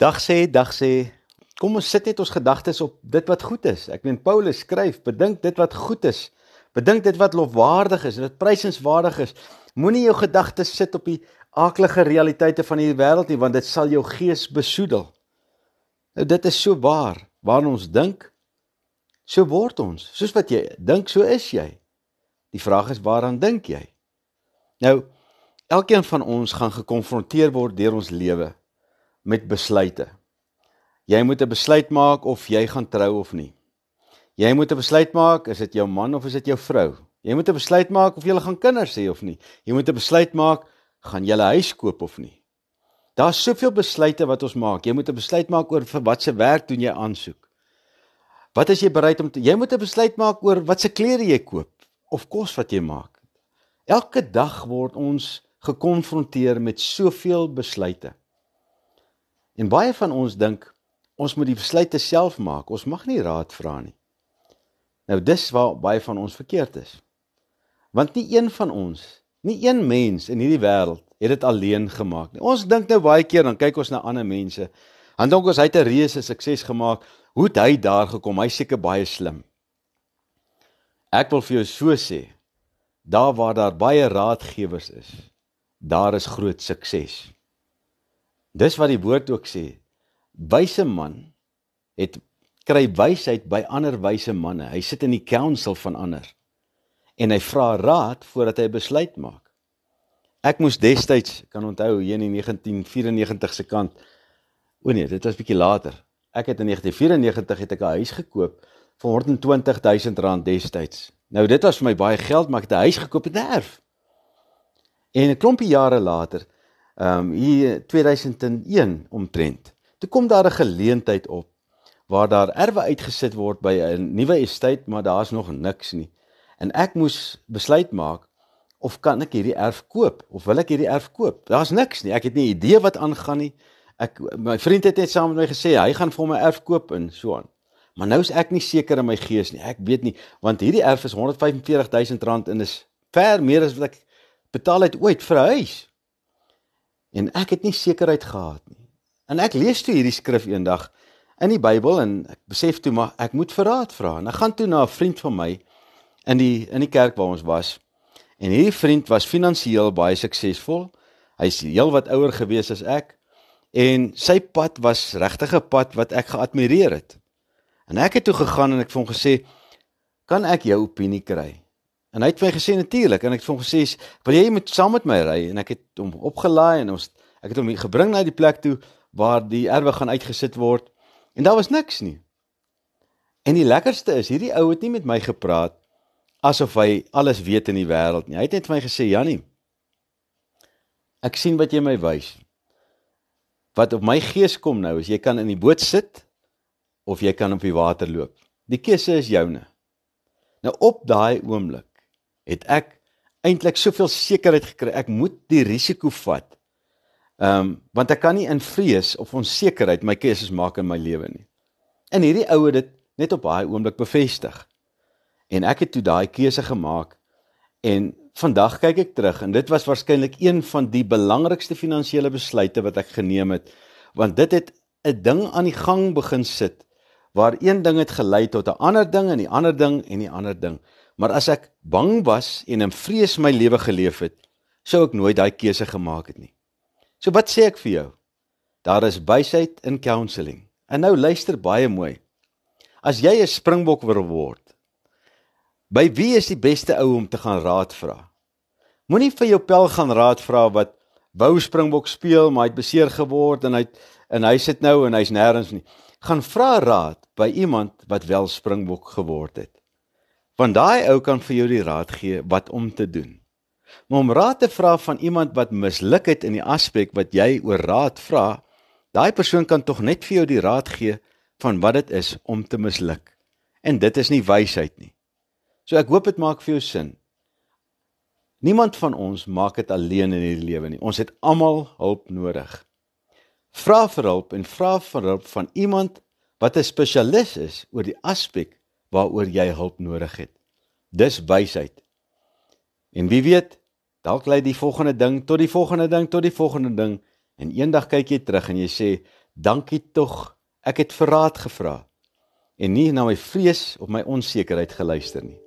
Dag sê, dag sê. Kom ons sit net ons gedagtes op dit wat goed is. Ek meen Paulus skryf, bedink dit wat goed is. Bedink dit wat lofwaardig is en dit prysenswaardig is. Moenie jou gedagtes sit op die aaklige realiteite van hierdie wêreld nie, want dit sal jou gees besoedel. Nou dit is so waar. Waar ons dink, so word ons. Soos wat jy dink, so is jy. Die vraag is waaraan dink jy? Nou, elkeen van ons gaan gekonfronteer word deur ons lewe met besluite. Jy moet 'n besluit maak of jy gaan trou of nie. Jy moet 'n besluit maak, is dit jou man of is dit jou vrou? Jy moet 'n besluit maak of jy gaan kinders hê of nie. Jy moet 'n besluit maak, gaan jy 'n huis koop of nie. Daar's soveel besluite wat ons maak. Jy moet 'n besluit maak oor vir watse werk doen jy aansoek. Wat is jy bereid om te Jy moet 'n besluit maak oor watse klere jy koop of kos wat jy maak. Elke dag word ons gekonfronteer met soveel besluite. En baie van ons dink ons moet die besluite self maak. Ons mag nie raad vra nie. Nou dis waar baie van ons verkeerd is. Want nie een van ons, nie een mens in hierdie wêreld het dit alleen gemaak nie. Ons dink nou baie keer dan kyk ons na ander mense. Dan dink ons hy het 'n reuse sukses gemaak. Hoe het hy daar gekom? Hy's seker baie slim. Ek wil vir jou so sê, daar waar daar baie raadgewers is, daar is groot sukses. Dis wat die woord ook sê. Wyse man het kry wysheid by ander wyse manne. Hy sit in die council van ander en hy vra raad voordat hy besluit maak. Ek moes destyds kan onthou hier in 1994 se kant. O nee, dit was bietjie later. Ek het in 1994 het ek 'n huis gekoop vir 120 000 rand destyds. Nou dit was vir my baie geld, maar ek het 'n huis gekoop met 'n erf. En 'n klompie jare later ehm um, hier 2001 omtrent. Toe kom daar 'n geleentheid op waar daar erwe uitgesit word by 'n nuwe estate, maar daar's nog niks nie. En ek moes besluit maak of kan ek hierdie erf koop of wil ek hierdie erf koop? Daar's niks nie. Ek het nie idee wat aangaan nie. Ek my vriend het net saam met my gesê hy gaan vir my erf koop en so aan. Maar nou is ek nie seker in my gees nie. Ek weet nie want hierdie erf is 145000 rand en is ver meer as wat ek betaal het ooit vir 'n huis. En ek het nie sekerheid gehad nie. En ek lees toe hierdie skrif eendag in die Bybel en ek besef toe maar ek moet verraad vra. En ek gaan toe na 'n vriend van my in die in die kerk waar ons was. En hierdie vriend was finansiëel baie suksesvol. Hy's heelwat ouer gewees as ek en sy pad was regtig 'n pad wat ek geadmireer het. En ek het toe gegaan en ek het vir hom gesê, "Kan ek jou opinie kry?" En hy het my gesê natuurlik en ek het vir hom gesê wil jy met saam met my ry en ek het hom opgelaai en ons ek het hom gebring na die plek toe waar die erwe gaan uitgesit word en daar was niks nie. En die lekkerste is hierdie ou het nie met my gepraat asof hy alles weet in die wêreld nie. Hy het net vir my gesê Jannie ek sien wat jy my wys. Wat op my gees kom nou is jy kan in die boot sit of jy kan op die water loop. Die keuse is joune. Nou op daai oomblik het ek eintlik soveel sekerheid gekry ek moet die risiko vat. Ehm um, want ek kan nie in vrees of onsekerheid my keuses maak in my lewe nie. En hierdie ou het dit net op daai oomblik bevestig. En ek het toe daai keuse gemaak en vandag kyk ek terug en dit was waarskynlik een van die belangrikste finansiële besluite wat ek geneem het want dit het 'n ding aan die gang begin sit waar een ding het gelei tot 'n ander ding en die ander ding en die ander ding. Maar as ek bang was en in vrees my lewe geleef het, sou ek nooit daai keuse gemaak het nie. So wat sê ek vir jou? Daar is wysheid in counselling. En nou luister baie mooi. As jy 'n springbok wil word, by wie is die beste ou om te gaan raad vra? Moenie vir jou pel gaan raad vra wat wou springbok speel, maar hy het beseer geword en hy en hy sit nou en hy's nêrens nie. Gaan vra raad by iemand wat wel springbok geword het. Want daai ou kan vir jou die raad gee wat om te doen. Maar om raad te vra van iemand wat misluk het in die aspek wat jy oor raad vra, daai persoon kan tog net vir jou die raad gee van wat dit is om te misluk. En dit is nie wysheid nie. So ek hoop dit maak vir jou sin. Niemand van ons maak dit alleen in hierdie lewe nie. Ons het almal hulp nodig. Vra vir hulp en vra vir hulp van iemand wat 'n spesialis is oor die aspek waaroor jy hulp nodig het. Dis wysheid. En wie weet, dalk lei die volgende ding tot die volgende ding tot die volgende ding en eendag kyk jy terug en jy sê dankie tog ek het verraad gevra en nie na my vrees of my onsekerheid geluister nie.